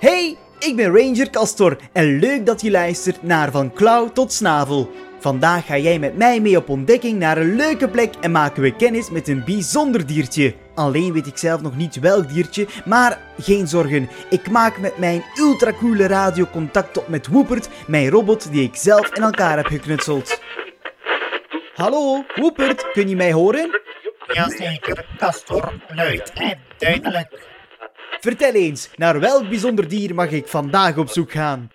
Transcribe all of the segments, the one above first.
Hey, ik ben Ranger Castor en leuk dat je luistert naar Van Klauw tot Snavel. Vandaag ga jij met mij mee op ontdekking naar een leuke plek en maken we kennis met een bijzonder diertje. Alleen weet ik zelf nog niet welk diertje, maar geen zorgen. Ik maak met mijn ultracoole radio contact op met Woepert, mijn robot die ik zelf in elkaar heb geknutseld. Hallo, Woepert, kun je mij horen? Jazeker, Castor, luid en duidelijk. Vertel eens, naar welk bijzonder dier mag ik vandaag op zoek gaan?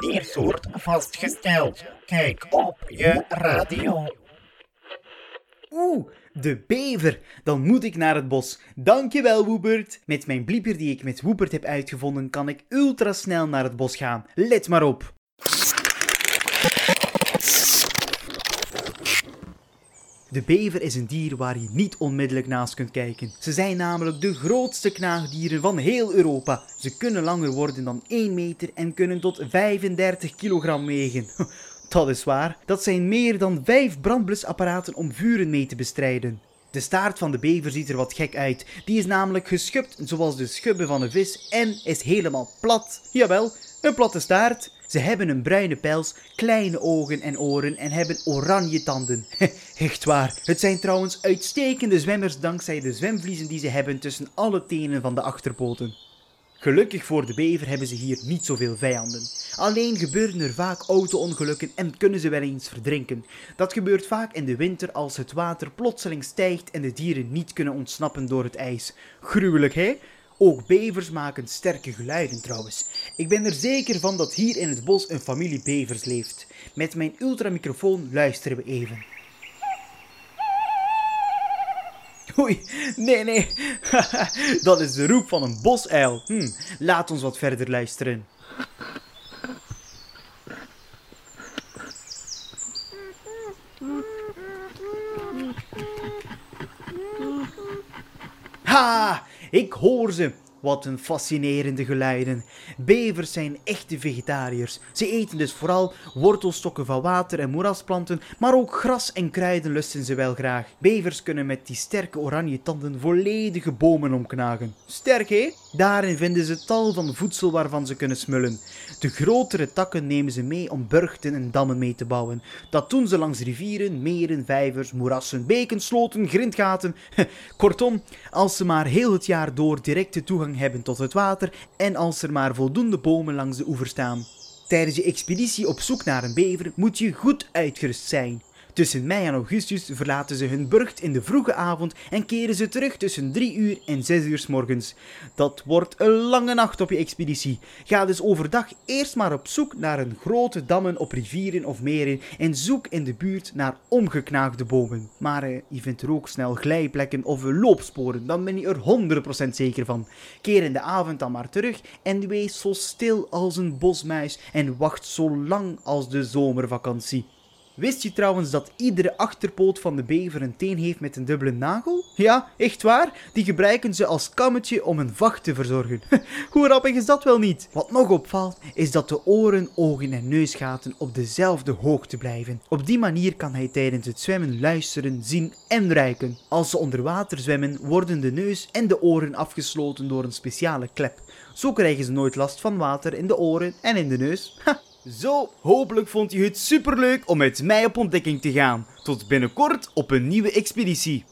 Diersoort vastgesteld. Kijk op je radio. Oeh, de bever. Dan moet ik naar het bos. Dankjewel, Woepert. Met mijn blieper die ik met Woepert heb uitgevonden, kan ik ultrasnel naar het bos gaan. Let maar op. De bever is een dier waar je niet onmiddellijk naast kunt kijken. Ze zijn namelijk de grootste knaagdieren van heel Europa. Ze kunnen langer worden dan 1 meter en kunnen tot 35 kilogram wegen. Dat is waar. Dat zijn meer dan 5 brandblusapparaten om vuren mee te bestrijden. De staart van de bever ziet er wat gek uit. Die is namelijk geschubt zoals de schubben van een vis en is helemaal plat. Jawel, een platte staart. Ze hebben een bruine pels, kleine ogen en oren en hebben oranje tanden. Echt waar. Het zijn trouwens uitstekende zwemmers dankzij de zwemvliezen die ze hebben tussen alle tenen van de achterpoten. Gelukkig voor de bever hebben ze hier niet zoveel vijanden. Alleen gebeuren er vaak auto-ongelukken en kunnen ze wel eens verdrinken. Dat gebeurt vaak in de winter als het water plotseling stijgt en de dieren niet kunnen ontsnappen door het ijs. Gruwelijk, hè? Ook bevers maken sterke geluiden trouwens. Ik ben er zeker van dat hier in het bos een familie bevers leeft. Met mijn ultramicrofoon luisteren we even. Oei, nee, nee. dat is de roep van een bosuil. Hm, laat ons wat verder luisteren. Ha! Ik hoor ze. Wat een fascinerende geluiden. Bevers zijn echte vegetariërs. Ze eten dus vooral wortelstokken van water en moerasplanten, maar ook gras en kruiden lusten ze wel graag. Bevers kunnen met die sterke oranje tanden volledige bomen omknagen. Sterk hé? Daarin vinden ze tal van voedsel waarvan ze kunnen smullen. De grotere takken nemen ze mee om burchten en dammen mee te bouwen. Dat doen ze langs rivieren, meren, vijvers, moerassen, beken, sloten, grindgaten. Kortom, als ze maar heel het jaar door directe hebben tot het water en als er maar voldoende bomen langs de oever staan. Tijdens je expeditie op zoek naar een bever moet je goed uitgerust zijn. Tussen mei en augustus verlaten ze hun burcht in de vroege avond en keren ze terug tussen 3 uur en 6 uur s morgens. Dat wordt een lange nacht op je expeditie. Ga dus overdag eerst maar op zoek naar een grote dammen op rivieren of meren en zoek in de buurt naar omgeknaagde bomen. Maar eh, je vindt er ook snel glijplekken of loopsporen, dan ben je er 100% zeker van. Keer in de avond dan maar terug en wees zo stil als een bosmuis en wacht zo lang als de zomervakantie. Wist je trouwens dat iedere achterpoot van de bever een teen heeft met een dubbele nagel? Ja, echt waar? Die gebruiken ze als kammetje om een vacht te verzorgen. Hoe grappig is dat wel niet? Wat nog opvalt, is dat de oren, ogen en neusgaten op dezelfde hoogte blijven. Op die manier kan hij tijdens het zwemmen luisteren, zien en ruiken. Als ze onder water zwemmen, worden de neus en de oren afgesloten door een speciale klep. Zo krijgen ze nooit last van water in de oren en in de neus. Zo, hopelijk vond je het superleuk om met mij op ontdekking te gaan. Tot binnenkort op een nieuwe expeditie.